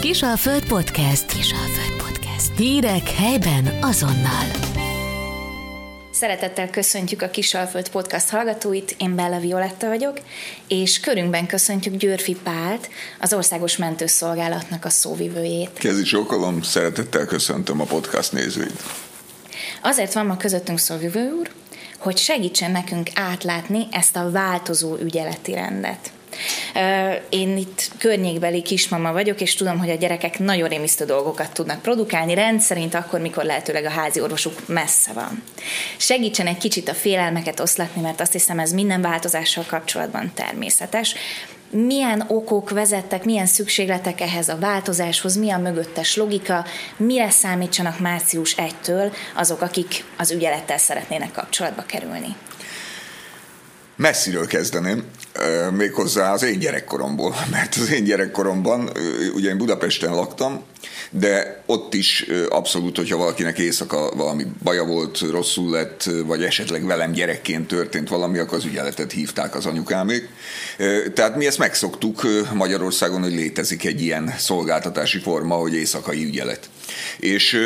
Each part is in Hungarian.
Kisalföld Podcast. Kisalföld Podcast. Hírek helyben azonnal. Szeretettel köszöntjük a Kisalföld Podcast hallgatóit, én Bella Violetta vagyok, és körünkben köszöntjük Györfi Pált, az Országos Mentőszolgálatnak a szóvivőjét. Kezi Sokolom, szeretettel köszöntöm a podcast nézőit. Azért van ma közöttünk szóvivő úr, hogy segítsen nekünk átlátni ezt a változó ügyeleti rendet. Én itt környékbeli kismama vagyok, és tudom, hogy a gyerekek nagyon rémisztő dolgokat tudnak produkálni rendszerint akkor, mikor lehetőleg a házi orvosuk messze van. Segítsen egy kicsit a félelmeket oszlatni, mert azt hiszem ez minden változással kapcsolatban természetes milyen okok vezettek, milyen szükségletek ehhez a változáshoz, mi a mögöttes logika, mire számítsanak március 1-től azok, akik az ügyelettel szeretnének kapcsolatba kerülni? Messziről kezdeném, méghozzá az én gyerekkoromból, mert az én gyerekkoromban, ugye én Budapesten laktam, de ott is abszolút, hogyha valakinek éjszaka valami baja volt, rosszul lett, vagy esetleg velem gyerekként történt valami, akkor az ügyeletet hívták az anyukámék. Tehát mi ezt megszoktuk Magyarországon, hogy létezik egy ilyen szolgáltatási forma, hogy éjszakai ügyelet. És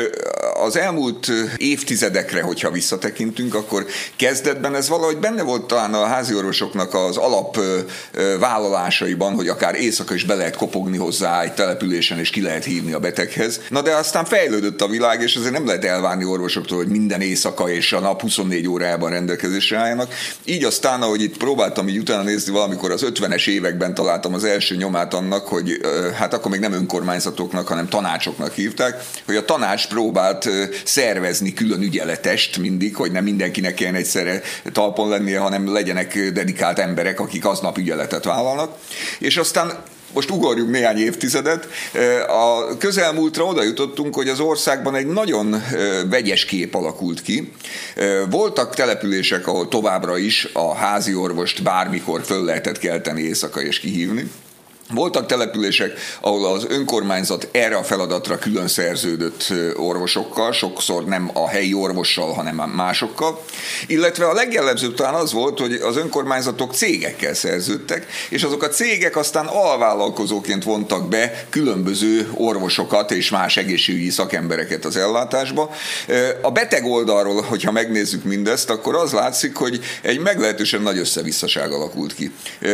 az elmúlt évtizedekre, hogyha visszatekintünk, akkor kezdetben ez valahogy benne volt talán a háziorvosoknak az alap vállalásaiban, hogy akár éjszaka is be lehet kopogni hozzá egy településen, és ki lehet hívni a beteghez. Na de aztán fejlődött a világ, és azért nem lehet elvárni orvosoktól, hogy minden éjszaka és a nap 24 órájában rendelkezésre álljanak. Így aztán, ahogy itt próbáltam így utána nézni, valamikor az 50-es években találtam az első nyomát annak, hogy hát akkor még nem önkormányzatoknak, hanem tanácsoknak hívták, hogy a tanács próbált szervezni külön ügyeletest mindig, hogy nem mindenkinek kelljen egyszerre talpon lennie, hanem legyenek dedikált emberek, akik aznap ügyeletet vállalnak. És aztán most ugorjunk néhány évtizedet. A közelmúltra oda jutottunk, hogy az országban egy nagyon vegyes kép alakult ki. Voltak települések, ahol továbbra is a házi orvost bármikor föl lehetett kelteni éjszaka és kihívni. Voltak települések, ahol az önkormányzat erre a feladatra külön szerződött orvosokkal, sokszor nem a helyi orvossal, hanem másokkal, illetve a legjellemzőbb talán az volt, hogy az önkormányzatok cégekkel szerződtek, és azok a cégek aztán alvállalkozóként vontak be különböző orvosokat és más egészségügyi szakembereket az ellátásba. A beteg oldalról, hogyha megnézzük mindezt, akkor az látszik, hogy egy meglehetősen nagy összevisszaság alakult ki.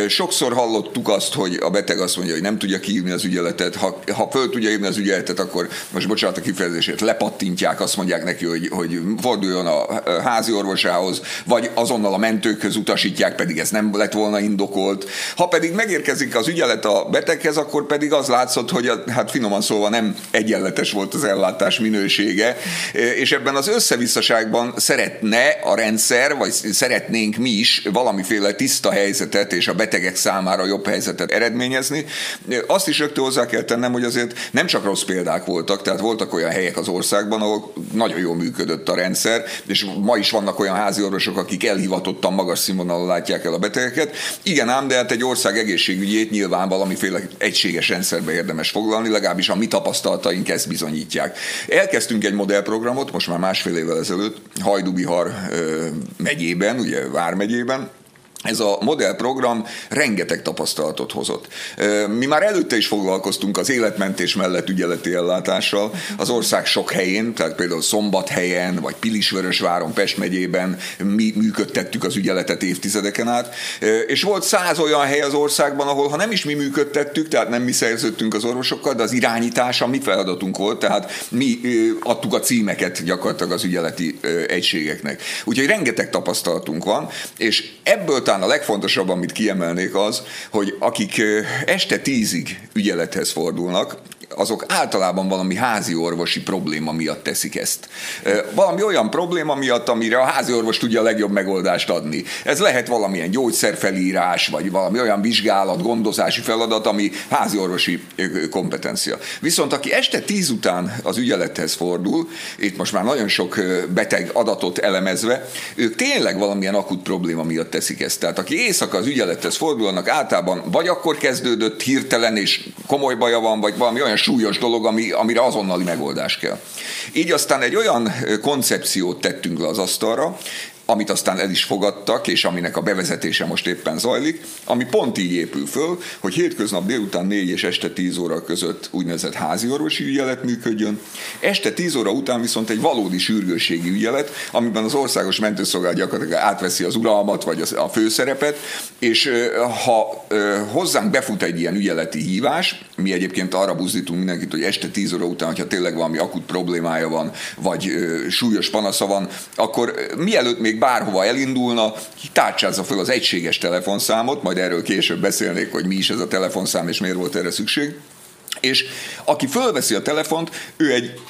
Sokszor hallottuk azt, hogy a beteg azt mondja, hogy nem tudja kiírni az ügyeletet, ha, ha föl tudja írni az ügyeletet, akkor most bocsánat a kifejezését, lepattintják, azt mondják neki, hogy, hogy forduljon a házi orvosához, vagy azonnal a mentőkhöz utasítják, pedig ez nem lett volna indokolt. Ha pedig megérkezik az ügyelet a beteghez, akkor pedig az látszott, hogy a, hát finoman szólva nem egyenletes volt az ellátás minősége, és ebben az összevisszaságban szeretne a rendszer, vagy szeretnénk mi is valamiféle tiszta helyzetet és a betegek számára jobb helyzetet eredményezni, megnézni. Azt is rögtön hozzá kell tennem, hogy azért nem csak rossz példák voltak, tehát voltak olyan helyek az országban, ahol nagyon jól működött a rendszer, és ma is vannak olyan házi orvosok, akik elhivatottan magas színvonalon látják el a betegeket. Igen ám, de hát egy ország egészségügyét nyilván valamiféle egységes rendszerbe érdemes foglalni, legalábbis a mi tapasztalataink ezt bizonyítják. Elkezdtünk egy modellprogramot, most már másfél évvel ezelőtt, Hajdubihar megyében, ugye Vármegyében, ez a modellprogram rengeteg tapasztalatot hozott. Mi már előtte is foglalkoztunk az életmentés mellett ügyeleti ellátással az ország sok helyén, tehát például Szombathelyen, vagy Pilisvörösváron, Pest megyében mi működtettük az ügyeletet évtizedeken át, és volt száz olyan hely az országban, ahol ha nem is mi működtettük, tehát nem mi szerződtünk az orvosokkal, de az irányítása mi feladatunk volt, tehát mi adtuk a címeket gyakorlatilag az ügyeleti egységeknek. Úgyhogy rengeteg tapasztalatunk van, és ebből talán a legfontosabb, amit kiemelnék az, hogy akik este tízig ügyelethez fordulnak, azok általában valami házi orvosi probléma miatt teszik ezt. Valami olyan probléma miatt, amire a házi orvos tudja a legjobb megoldást adni. Ez lehet valamilyen gyógyszerfelírás, vagy valami olyan vizsgálat, gondozási feladat, ami házi orvosi kompetencia. Viszont aki este tíz után az ügyelethez fordul, itt most már nagyon sok beteg adatot elemezve, ők tényleg valamilyen akut probléma miatt teszik ezt. Tehát aki éjszaka az ügyelethez fordulnak, általában vagy akkor kezdődött hirtelen, és komoly baja van, vagy valami olyan súlyos dolog, ami, amire azonnali megoldás kell. Így aztán egy olyan koncepciót tettünk le az asztalra, amit aztán el is fogadtak, és aminek a bevezetése most éppen zajlik, ami pont így épül föl, hogy hétköznap délután 4 és este 10 óra között úgynevezett házi orvosi ügyelet működjön, este 10 óra után viszont egy valódi sürgősségi ügyelet, amiben az országos mentőszolgálat gyakorlatilag átveszi az uralmat, vagy a főszerepet, és ha hozzánk befut egy ilyen ügyeleti hívás, mi egyébként arra buzdítunk mindenkit, hogy este 10 óra után, hogyha tényleg valami akut problémája van, vagy súlyos panasza van, akkor mielőtt még bárhova elindulna, tárcsázza fel az egységes telefonszámot, majd erről később beszélnék, hogy mi is ez a telefonszám, és miért volt erre szükség. És aki fölveszi a telefont, ő egy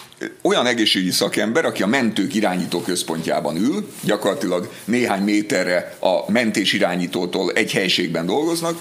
olyan egészségügyi szakember, aki a mentők irányító központjában ül, gyakorlatilag néhány méterre a mentés irányítótól egy helységben dolgoznak,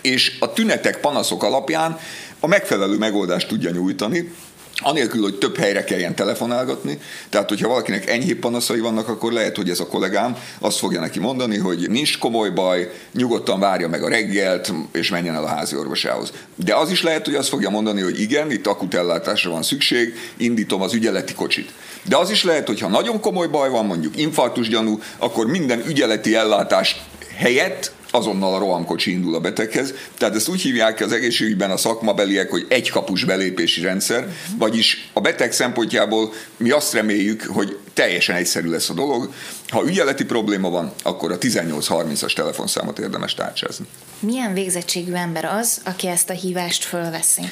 és a tünetek, panaszok alapján a megfelelő megoldást tudja nyújtani, anélkül, hogy több helyre kelljen telefonálgatni. Tehát, hogyha valakinek enyhébb panaszai vannak, akkor lehet, hogy ez a kollégám azt fogja neki mondani, hogy nincs komoly baj, nyugodtan várja meg a reggelt, és menjen el a házi orvosához. De az is lehet, hogy azt fogja mondani, hogy igen, itt akut ellátásra van szükség, indítom az ügyeleti kocsit. De az is lehet, hogy ha nagyon komoly baj van, mondjuk infarktus gyanú, akkor minden ügyeleti ellátás helyett azonnal a rohamkocsi indul a beteghez. Tehát ezt úgy hívják az egészségügyben a szakmabeliek, hogy egy kapus belépési rendszer, vagyis a beteg szempontjából mi azt reméljük, hogy teljesen egyszerű lesz a dolog. Ha ügyeleti probléma van, akkor a 1830-as telefonszámot érdemes tárcsázni. Milyen végzettségű ember az, aki ezt a hívást fölveszi?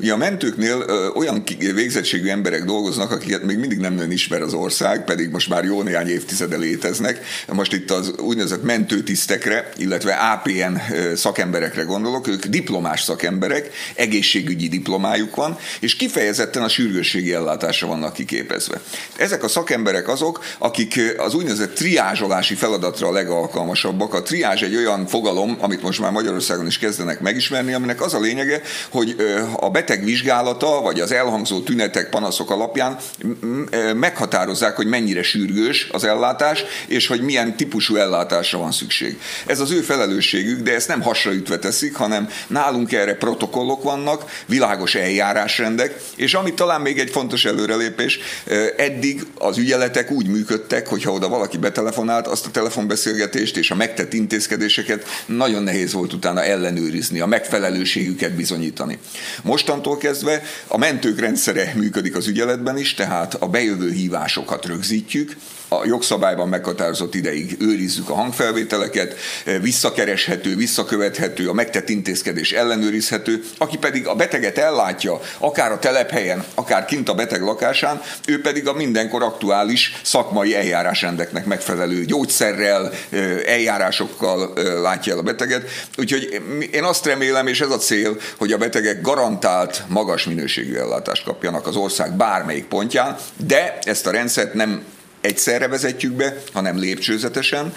Ugye a mentőknél ö, olyan végzettségű emberek dolgoznak, akiket még mindig nem nagyon ismer az ország, pedig most már jó néhány évtizede léteznek. Most itt az úgynevezett mentőtisztekre, illetve APN szakemberekre gondolok, ők diplomás szakemberek, egészségügyi diplomájuk van, és kifejezetten a sürgősségi ellátásra vannak kiképezve. Ezek a szakemberek azok, akik az úgynevezett triázsolási feladatra a legalkalmasabbak. A triázs egy olyan fogalom, amit most már Magyarországon is kezdenek megismerni, aminek az a lényege, hogy a beteg vizsgálata, vagy az elhangzó tünetek, panaszok alapján meghatározzák, hogy mennyire sürgős az ellátás, és hogy milyen típusú ellátásra van szükség. Ez az ő felelősségük, de ezt nem hasraütve teszik, hanem nálunk erre protokollok vannak, világos eljárásrendek, és ami talán még egy fontos előrelépés, eddig az ügyeletek úgy működtek, hogy ha oda valaki betelefonált, azt a telefonbeszélgetést és a megtett intézkedéseket nagyon nehéz volt utána ellenőrizni, a megfelelőségüket bizonyítani. Mostantól kezdve a mentők rendszere működik az ügyeletben is, tehát a bejövő hívásokat rögzítjük, a jogszabályban meghatározott ideig őrizzük a hangfelvételeket, visszakereshető, visszakövethető, a megtett intézkedés ellenőrizhető, aki pedig a beteget ellátja, akár a telephelyen, akár kint a beteg lakásán, ő pedig a mindenkor aktuális szakmai eljárásrendeknek megfelelő gyógyszerrel, eljárásokkal látja el a beteget. Úgyhogy én azt remélem, és ez a cél, hogy a betegek garantált magas minőségű ellátást kapjanak az ország bármelyik pontján, de ezt a rendszert nem egyszerre vezetjük be, hanem lépcsőzetesen.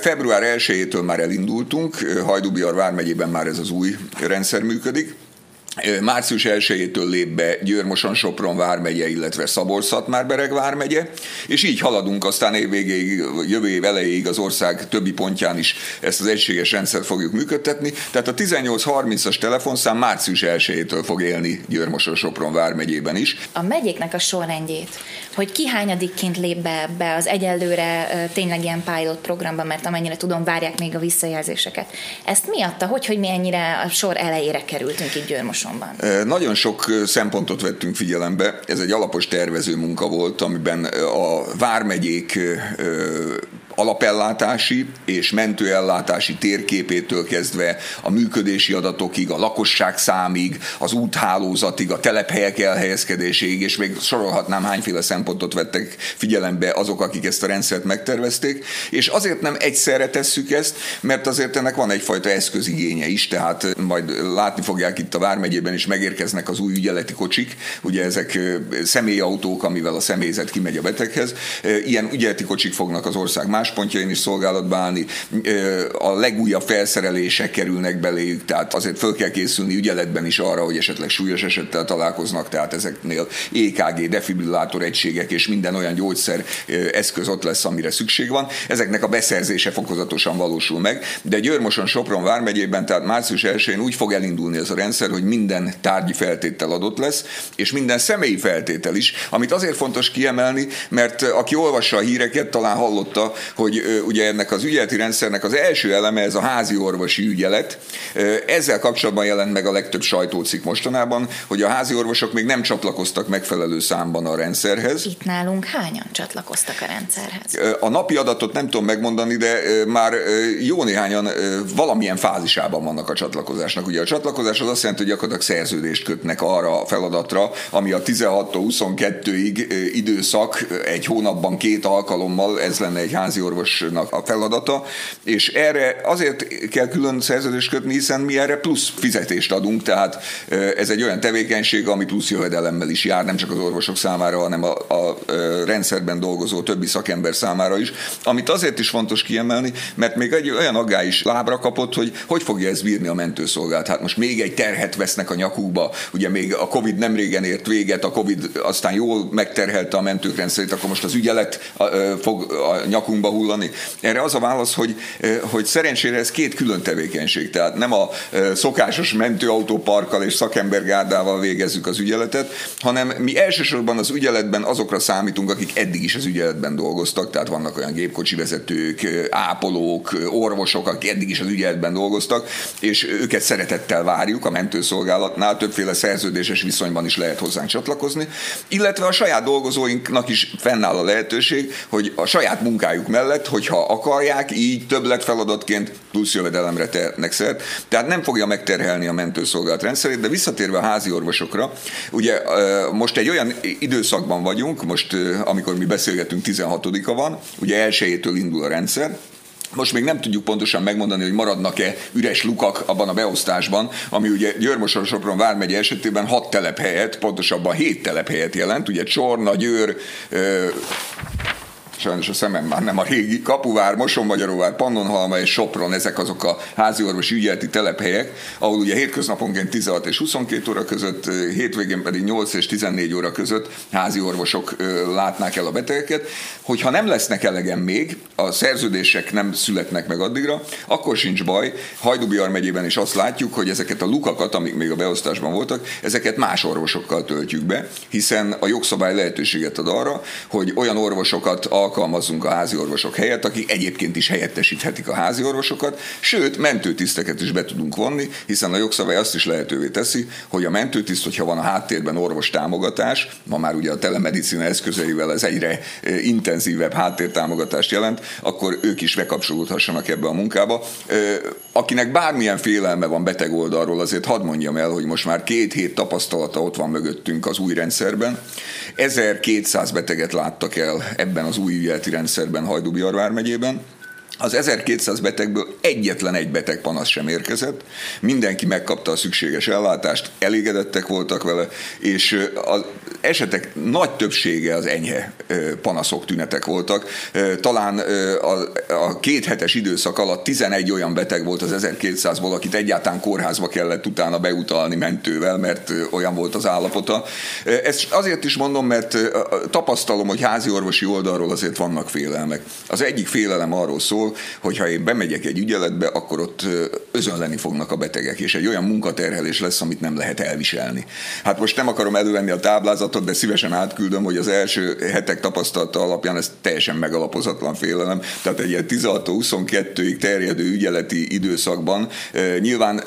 Február 1-től már elindultunk, Hajdubihar vármegyében már ez az új rendszer működik, Március 1-től lép be Győrmoson, Sopron vármegye, illetve Szabolcs-Szatmár-Bereg vármegye, és így haladunk aztán év végéig, jövő év elejéig az ország többi pontján is ezt az egységes rendszert fogjuk működtetni. Tehát a 1830-as telefonszám március 1-től fog élni Győrmoson, Sopron vármegyében is. A megyéknek a sorrendjét, hogy ki hányadikként lép be ebbe az egyelőre tényleg ilyen pilot programba, mert amennyire tudom, várják még a visszajelzéseket. Ezt miatta, hogy, hogy mi ennyire a sor elejére kerültünk itt Győrmoson? Mosonban? Nagyon sok szempontot vettünk figyelembe. Ez egy alapos tervező munka volt, amiben a vármegyék alapellátási és mentőellátási térképétől kezdve a működési adatokig, a lakosság számig, az úthálózatig, a telephelyek elhelyezkedéséig, és még sorolhatnám hányféle szempontot vettek figyelembe azok, akik ezt a rendszert megtervezték, és azért nem egyszerre tesszük ezt, mert azért ennek van egyfajta eszközigénye is, tehát majd látni fogják itt a Vármegyében is megérkeznek az új ügyeleti kocsik, ugye ezek személyautók, amivel a személyzet kimegy a beteghez. Ilyen ügyeleti kocsik fognak az ország más más pontjain is szolgálatba állni, a legújabb felszerelések kerülnek beléjük, tehát azért föl kell készülni ügyeletben is arra, hogy esetleg súlyos esettel találkoznak, tehát ezeknél EKG, defibrillátor egységek és minden olyan gyógyszer eszköz ott lesz, amire szükség van. Ezeknek a beszerzése fokozatosan valósul meg, de Győrmoson, Sopron vármegyében, tehát március 1-én úgy fog elindulni ez a rendszer, hogy minden tárgyi feltétel adott lesz, és minden személyi feltétel is, amit azért fontos kiemelni, mert aki olvassa a híreket, talán hallotta, hogy ugye ennek az ügyeleti rendszernek az első eleme ez a házi orvosi ügyelet. Ezzel kapcsolatban jelent meg a legtöbb sajtócikk mostanában, hogy a házi orvosok még nem csatlakoztak megfelelő számban a rendszerhez. Itt nálunk hányan csatlakoztak a rendszerhez? A napi adatot nem tudom megmondani, de már jó néhányan valamilyen fázisában vannak a csatlakozásnak. Ugye a csatlakozás az azt jelenti, hogy gyakorlatilag szerződést kötnek arra a feladatra, ami a 16-22-ig időszak, egy hónapban két alkalommal, ez lenne egy házi orvosnak a feladata, és erre azért kell külön szerződést kötni, hiszen mi erre plusz fizetést adunk, tehát ez egy olyan tevékenység, ami plusz jövedelemmel is jár, nem csak az orvosok számára, hanem a, a rendszerben dolgozó többi szakember számára is, amit azért is fontos kiemelni, mert még egy olyan aggály is lábra kapott, hogy hogy fogja ez bírni a mentőszolgált. Hát most még egy terhet vesznek a nyakukba, ugye még a Covid nem régen ért véget, a Covid aztán jól megterhelte a mentők rendszerét, akkor most az ügyelet fog a nyakunkba hullani. Erre az a válasz, hogy, hogy szerencsére ez két külön tevékenység, tehát nem a szokásos mentőautóparkkal és szakembergárdával végezzük az ügyeletet, hanem mi elsősorban az ügyeletben azokra számítunk, akik eddig is az ügyeletben dolgoztak, tehát vannak olyan gépkocsi vezetők, ápolók, orvosok, akik eddig is az ügyeletben dolgoztak, és őket szeretettel várjuk a mentőszolgálatnál, többféle szerződéses viszonyban is lehet hozzánk csatlakozni, illetve a saját dolgozóinknak is fennáll a lehetőség, hogy a saját munkájuk mellett, hogyha akarják, így többlet feladatként plusz jövedelemre tehetnek szert. Tehát nem fogja megterhelni a mentőszolgálat rendszerét, de visszatérve a házi orvosokra, ugye most egy olyan időszakban vagyunk, most amikor mi beszélgetünk 16-a van, ugye elsőjétől indul a rendszer, most még nem tudjuk pontosan megmondani, hogy maradnak-e üres lukak abban a beosztásban, ami ugye Győrmoson Sopron vármegye esetében hat telephelyet, pontosabban hét telephelyet jelent, ugye Csorna, Győr, sajnos a szemem már nem a régi, Kapuvár, Mosonmagyaróvár, Pannonhalma és Sopron, ezek azok a házi orvosi ügyeleti telephelyek, ahol ugye hétköznaponként 16 és 22 óra között, hétvégén pedig 8 és 14 óra között házi orvosok látnák el a betegeket. Hogyha nem lesznek elegen még, a szerződések nem születnek meg addigra, akkor sincs baj. Hajdubihar megyében is azt látjuk, hogy ezeket a lukakat, amik még a beosztásban voltak, ezeket más orvosokkal töltjük be, hiszen a jogszabály lehetőséget ad arra, hogy olyan orvosokat alkalmazzunk a házi orvosok helyett, akik egyébként is helyettesíthetik a házi orvosokat, sőt, mentőtiszteket is be tudunk vonni, hiszen a jogszabály azt is lehetővé teszi, hogy a mentőtiszt, hogyha van a háttérben orvos támogatás, ma már ugye a telemedicina eszközeivel ez egyre eh, intenzívebb háttértámogatást jelent, akkor ők is bekapcsolódhassanak ebbe a munkába. Eh, akinek bármilyen félelme van beteg oldalról, azért hadd mondjam el, hogy most már két hét tapasztalata ott van mögöttünk az új rendszerben. 1200 beteget láttak el ebben az új ügyeleti rendszerben Hajdubihar megyében. Az 1200 betegből egyetlen egy beteg panasz sem érkezett, mindenki megkapta a szükséges ellátást, elégedettek voltak vele, és az esetek nagy többsége az enyhe panaszok, tünetek voltak. Talán a két hetes időszak alatt 11 olyan beteg volt az 1200-ból, akit egyáltalán kórházba kellett utána beutalni mentővel, mert olyan volt az állapota. Ezt azért is mondom, mert tapasztalom, hogy házi orvosi oldalról azért vannak félelmek. Az egyik félelem arról szól, hogy ha én bemegyek egy ügyeletbe, akkor ott özönleni fognak a betegek, és egy olyan munkaterhelés lesz, amit nem lehet elviselni. Hát most nem akarom elővenni a táblázatot, de szívesen átküldöm, hogy az első hetek tapasztalata alapján ez teljesen megalapozatlan félelem. Tehát egy ilyen 16-22-ig terjedő ügyeleti időszakban nyilván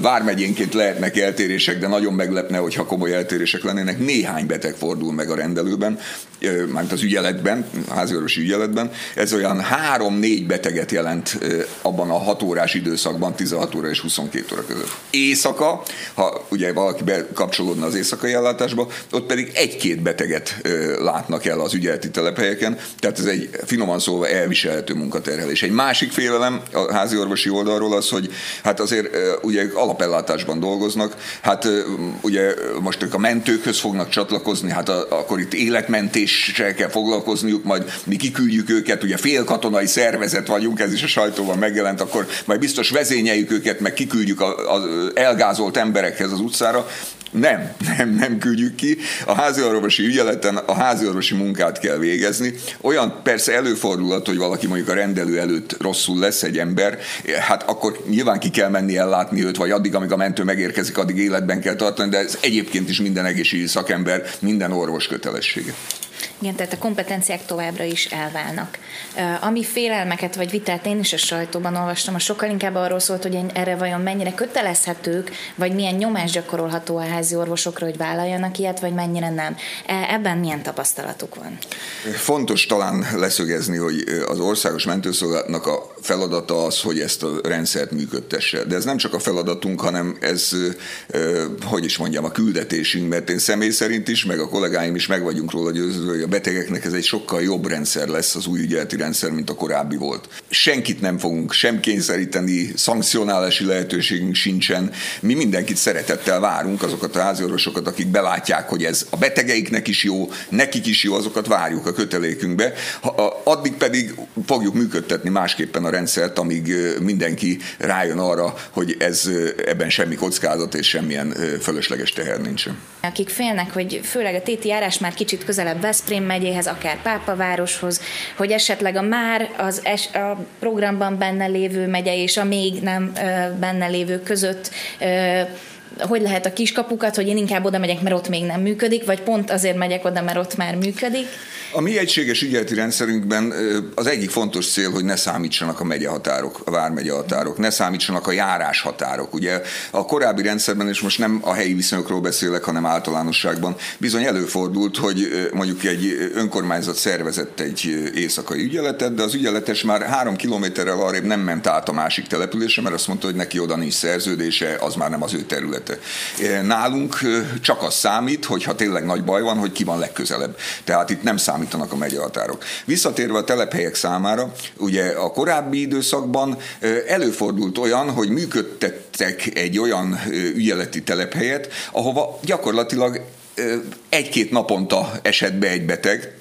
vármegyénként lehetnek eltérések, de nagyon meglepne, hogyha komoly eltérések lennének. Néhány beteg fordul meg a rendelőben, mármint az ügyeletben, háziorvosi ügyeletben. Ez olyan három három-négy beteget jelent abban a 6 órás időszakban, 16 óra és 22 óra között. Éjszaka, ha ugye valaki bekapcsolódna az éjszakai ellátásba, ott pedig egy-két beteget látnak el az ügyeleti telephelyeken, tehát ez egy finoman szólva elviselhető munkaterhelés. Egy másik félelem a házi orvosi oldalról az, hogy hát azért ugye alapellátásban dolgoznak, hát ugye most ők a mentőkhöz fognak csatlakozni, hát akkor itt életmentéssel kell foglalkozniuk, majd mi kiküldjük őket, ugye félkatonai szervezet vagyunk, ez is a sajtóban megjelent, akkor majd biztos vezényeljük őket, meg kiküldjük az elgázolt emberekhez az utcára. Nem, nem, nem küldjük ki. A háziorvosi ügyeleten a háziorvosi munkát kell végezni. Olyan persze előfordulhat, hogy valaki mondjuk a rendelő előtt rosszul lesz egy ember, hát akkor nyilván ki kell menni ellátni őt, vagy addig, amíg a mentő megérkezik, addig életben kell tartani, de ez egyébként is minden egészségügyi szakember, minden orvos kötelessége. Igen, tehát a kompetenciák továbbra is elválnak. Ami félelmeket vagy vitát én is a sajtóban olvastam, a sokkal inkább arról szólt, hogy erre vajon mennyire kötelezhetők, vagy milyen nyomás gyakorolható a házi orvosokra, hogy vállaljanak ilyet, vagy mennyire nem. E, ebben milyen tapasztalatuk van? Fontos talán leszögezni, hogy az országos mentőszolgálatnak a feladata az, hogy ezt a rendszert működtesse. De ez nem csak a feladatunk, hanem ez, hogy is mondjam, a küldetésünk, mert én személy szerint is, meg a kollégáim is meg vagyunk róla győződve, hogy a betegeknek ez egy sokkal jobb rendszer lesz az új ügyeleti rendszer, mint a korábbi volt. Senkit nem fogunk sem kényszeríteni, szankcionálási lehetőségünk sincsen. Mi mindenkit szeretettel várunk, azokat a háziorvosokat, akik belátják, hogy ez a betegeiknek is jó, nekik is jó, azokat várjuk a kötelékünkbe. Addig pedig fogjuk működtetni másképpen a rendszert, amíg mindenki rájön arra, hogy ez ebben semmi kockázat és semmilyen fölösleges teher nincsen. Akik félnek, hogy főleg a téti járás már kicsit közelebb Veszprém megyéhez, akár Pápavároshoz, hogy esetleg a már az es, a programban benne lévő megye és a még nem benne lévő között hogy lehet a kiskapukat, hogy én inkább oda megyek, mert ott még nem működik, vagy pont azért megyek oda, mert ott már működik. A mi egységes ügyeleti rendszerünkben az egyik fontos cél, hogy ne számítsanak a megyehatárok, a vármegye határok, ne számítsanak a járás határok. Ugye a korábbi rendszerben, és most nem a helyi viszonyokról beszélek, hanem általánosságban, bizony előfordult, hogy mondjuk egy önkormányzat szervezett egy éjszakai ügyeletet, de az ügyeletes már három kilométerrel arrébb nem ment át a másik településre, mert azt mondta, hogy neki oda nincs szerződése, az már nem az ő területe. Nálunk csak az számít, hogy ha tényleg nagy baj van, hogy ki van legközelebb. Tehát itt nem számít számítanak a megyehatárok. Visszatérve a telephelyek számára, ugye a korábbi időszakban előfordult olyan, hogy működtettek egy olyan ügyeleti telephelyet, ahova gyakorlatilag egy-két naponta esett be egy beteg,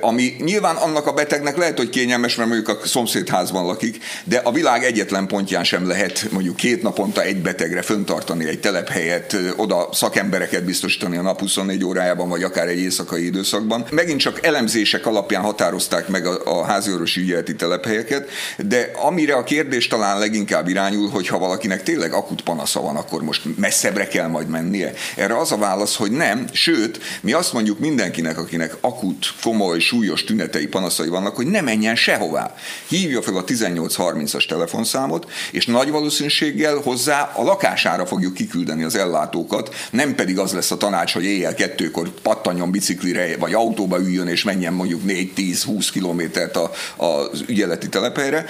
ami nyilván annak a betegnek lehet, hogy kényelmes, mert mondjuk a szomszédházban lakik, de a világ egyetlen pontján sem lehet mondjuk két naponta egy betegre föntartani egy telephelyet, oda szakembereket biztosítani a nap 24 órájában, vagy akár egy éjszakai időszakban. Megint csak elemzések alapján határozták meg a, a háziorvosi ügyeleti telephelyeket, de amire a kérdés talán leginkább irányul, hogy ha valakinek tényleg akut panasza van, akkor most messzebbre kell majd mennie. Erre az a válasz, hogy nem, sőt, mi azt mondjuk mindenkinek, akinek akut, komoly súlyos tünetei, panaszai vannak, hogy ne menjen sehová. Hívja fel a 1830-as telefonszámot, és nagy valószínűséggel hozzá a lakására fogjuk kiküldeni az ellátókat, nem pedig az lesz a tanács, hogy éjjel kettőkor pattanjon biciklire, vagy autóba üljön, és menjen mondjuk 4-10-20 kilométert az ügyeleti telephelyre.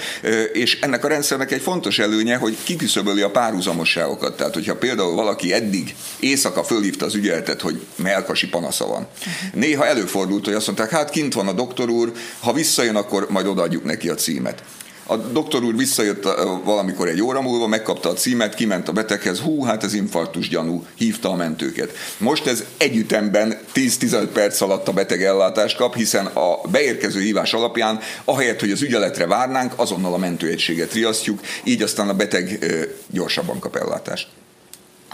És ennek a rendszernek egy fontos előnye, hogy kiküszöböli a párhuzamosságokat. Tehát, hogyha például valaki eddig éjszaka fölhívta az ügyeletet, hogy melkasi panasza van. Néha előfordult, hogy azt mondták, hát kint van a doktor úr, ha visszajön, akkor majd odaadjuk neki a címet. A doktor úr visszajött valamikor egy óra múlva, megkapta a címet, kiment a beteghez, hú, hát ez infarktus gyanú, hívta a mentőket. Most ez együttemben 10-15 perc alatt a beteg ellátást kap, hiszen a beérkező hívás alapján, ahelyett, hogy az ügyeletre várnánk, azonnal a mentőegységet riasztjuk, így aztán a beteg gyorsabban kap ellátást.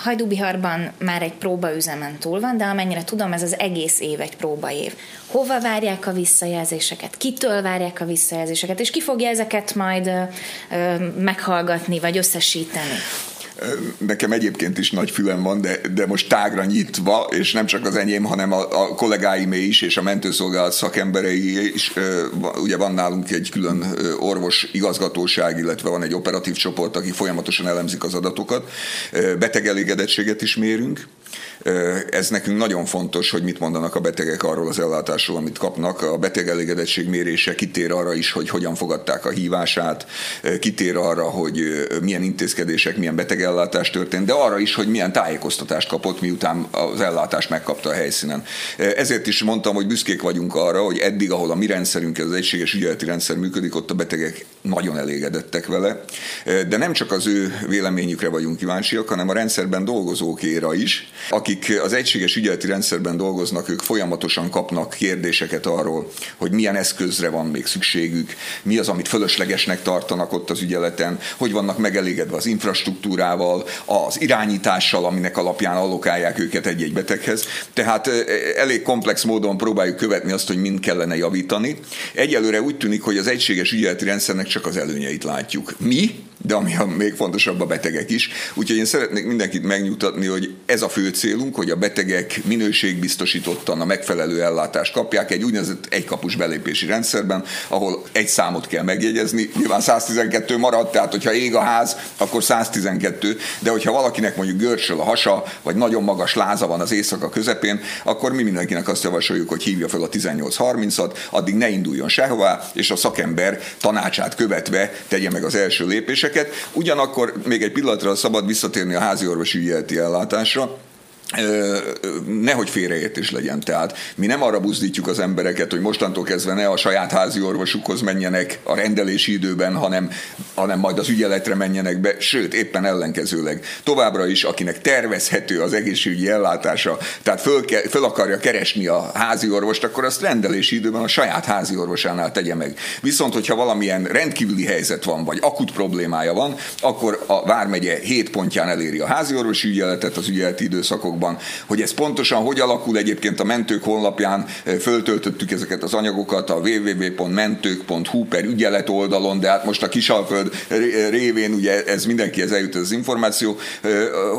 Hajdúbiharban már egy próbaüzemen túl van, de amennyire tudom, ez az egész év egy próbaév. Hova várják a visszajelzéseket? Kitől várják a visszajelzéseket? És ki fogja ezeket majd ö, ö, meghallgatni, vagy összesíteni? Nekem egyébként is nagy fülem van, de, de most tágra nyitva, és nem csak az enyém, hanem a, a kollégáimé is, és a mentőszolgálat szakemberei is. Ugye van nálunk egy külön orvos igazgatóság, illetve van egy operatív csoport, aki folyamatosan elemzik az adatokat. Beteg elégedettséget is mérünk, ez nekünk nagyon fontos, hogy mit mondanak a betegek arról az ellátásról, amit kapnak. A beteg elégedettség mérése kitér arra is, hogy hogyan fogadták a hívását, kitér arra, hogy milyen intézkedések, milyen betegellátás történt, de arra is, hogy milyen tájékoztatást kapott, miután az ellátást megkapta a helyszínen. Ezért is mondtam, hogy büszkék vagyunk arra, hogy eddig, ahol a mi rendszerünk, az egységes ügyeleti rendszer működik, ott a betegek nagyon elégedettek vele. De nem csak az ő véleményükre vagyunk kíváncsiak, hanem a rendszerben dolgozókéra is, akik az egységes ügyeleti rendszerben dolgoznak, ők folyamatosan kapnak kérdéseket arról, hogy milyen eszközre van még szükségük, mi az, amit fölöslegesnek tartanak ott az ügyeleten, hogy vannak megelégedve az infrastruktúrával, az irányítással, aminek alapján allokálják őket egy-egy beteghez. Tehát elég komplex módon próbáljuk követni azt, hogy mind kellene javítani. Egyelőre úgy tűnik, hogy az egységes ügyeleti rendszernek csak az előnyeit látjuk. Mi, de ami a még fontosabb, a betegek is. Úgyhogy én szeretnék mindenkit megnyugtatni, hogy ez a fő célunk, hogy a betegek minőségbiztosítottan a megfelelő ellátást kapják egy úgynevezett egykapus belépési rendszerben, ahol egy számot kell megjegyezni. Nyilván 112 marad, tehát hogyha ég a ház, akkor 112, de hogyha valakinek mondjuk görcsöl a hasa, vagy nagyon magas láza van az éjszaka közepén, akkor mi mindenkinek azt javasoljuk, hogy hívja fel a 1830-at, addig ne induljon sehová, és a szakember tanácsát követve tegye meg az első lépéseket. Ugyanakkor még egy pillanatra szabad visszatérni a házi orvosi ügyeleti ellátásra, nehogy félreértés legyen. Tehát mi nem arra buzdítjuk az embereket, hogy mostantól kezdve ne a saját házi orvosukhoz menjenek a rendelési időben, hanem, hanem majd az ügyeletre menjenek be, sőt, éppen ellenkezőleg. Továbbra is, akinek tervezhető az egészségügyi ellátása, tehát föl, ke, föl akarja keresni a házi orvost, akkor azt rendelési időben a saját házi orvosánál tegye meg. Viszont, hogyha valamilyen rendkívüli helyzet van, vagy akut problémája van, akkor a Vármegye 7 pontján eléri a házi orvosi ügyeletet az ügyeleti időszakokban, anyagokban. Hogy ez pontosan hogy alakul egyébként a mentők honlapján eh, föltöltöttük ezeket az anyagokat a www.mentők.hu per ügyelet oldalon, de hát most a Kisalföld révén ugye ez mindenkihez eljut az információ, eh,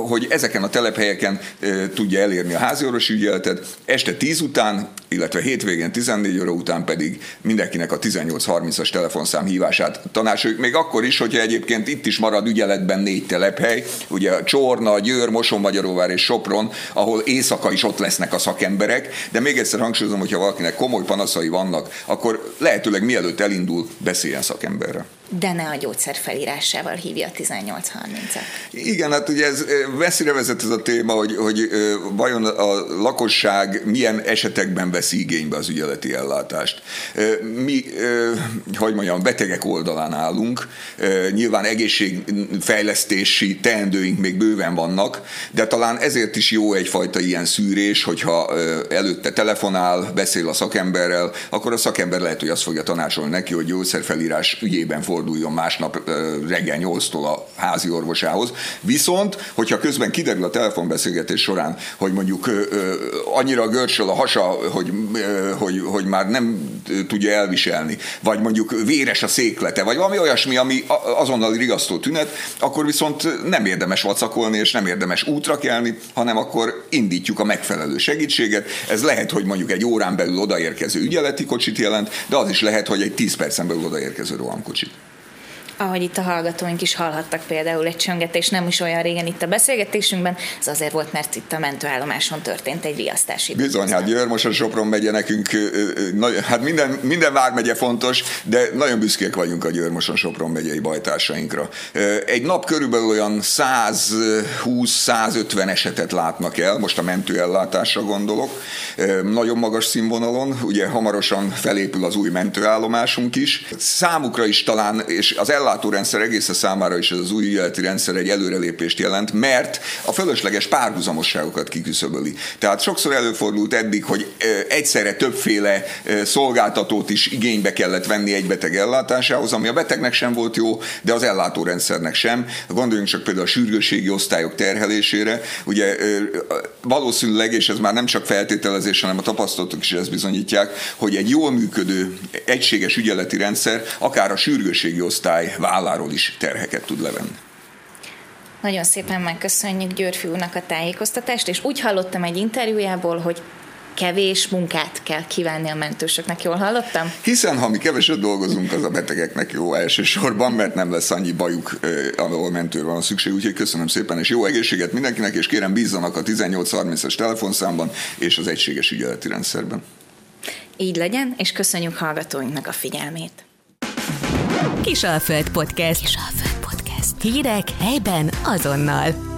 hogy ezeken a telephelyeken eh, tudja elérni a háziorvosi ügyeletet. Este 10 után, illetve hétvégén 14 óra után pedig mindenkinek a 1830-as telefonszám hívását tanácsoljuk, még akkor is, hogyha egyébként itt is marad ügyeletben négy telephely, ugye Csorna, Győr, Mosonmagyaróvár és Sopron, ahol éjszaka is ott lesznek a szakemberek, de még egyszer hangsúlyozom, hogyha valakinek komoly panaszai vannak, akkor lehetőleg mielőtt elindul, beszéljen szakemberre de ne a gyógyszer felírásával hívja a 1830-at. Igen, hát ugye ez veszélyre vezet ez a téma, hogy, hogy vajon a lakosság milyen esetekben veszi igénybe az ügyeleti ellátást. Mi, hogy mondjam, betegek oldalán állunk, nyilván egészségfejlesztési teendőink még bőven vannak, de talán ezért is jó egyfajta ilyen szűrés, hogyha előtte telefonál, beszél a szakemberrel, akkor a szakember lehet, hogy azt fogja tanácsolni neki, hogy gyógyszerfelírás ügyében fordul forduljon másnap reggel 8-tól a házi orvosához. Viszont, hogyha közben kiderül a telefonbeszélgetés során, hogy mondjuk annyira görcsöl a hasa, hogy, hogy, hogy már nem tudja elviselni, vagy mondjuk véres a széklete, vagy valami olyasmi, ami azonnal rigasztó tünet, akkor viszont nem érdemes vacakolni, és nem érdemes útra kelni, hanem akkor indítjuk a megfelelő segítséget. Ez lehet, hogy mondjuk egy órán belül odaérkező ügyeleti kocsit jelent, de az is lehet, hogy egy 10 percen belül odaérkező rohamkocsit ahogy itt a hallgatóink is hallhattak például egy csöngetés nem is olyan régen itt a beszélgetésünkben, ez azért volt, mert itt a mentőállomáson történt egy riasztási. Bizony, hát Győr most a Sopron megye nekünk, hát minden, minden vármegye fontos, de nagyon büszkék vagyunk a Győr most Sopron megyei bajtársainkra. Egy nap körülbelül olyan 120-150 esetet látnak el, most a mentőellátásra gondolok, nagyon magas színvonalon, ugye hamarosan felépül az új mentőállomásunk is. Számukra is talán, és az ellátás rendszer egészen számára is ez az új ügyeleti rendszer egy előrelépést jelent, mert a fölösleges párhuzamosságokat kiküszöböli. Tehát sokszor előfordult eddig, hogy egyszerre többféle szolgáltatót is igénybe kellett venni egy beteg ellátásához, ami a betegnek sem volt jó, de az ellátórendszernek sem. Gondoljunk csak például a sürgősségi osztályok terhelésére. Ugye valószínűleg, és ez már nem csak feltételezés, hanem a tapasztalatok is ezt bizonyítják, hogy egy jól működő, egységes ügyeleti rendszer akár a sürgősségi osztály válláról is terheket tud levenni. Nagyon szépen megköszönjük Györfi úrnak a tájékoztatást, és úgy hallottam egy interjújából, hogy kevés munkát kell kívánni a mentősöknek, jól hallottam? Hiszen ha mi keveset dolgozunk, az a betegeknek jó elsősorban, mert nem lesz annyi bajuk, ahol mentőre van szükség. Úgyhogy köszönöm szépen, és jó egészséget mindenkinek, és kérem bízzanak a 1830-as telefonszámban és az egységes ügyeleti rendszerben. Így legyen, és köszönjük hallgatóinknak a figyelmét. Kisalföld Podcast. Kisalföld Podcast. Hírek helyben azonnal.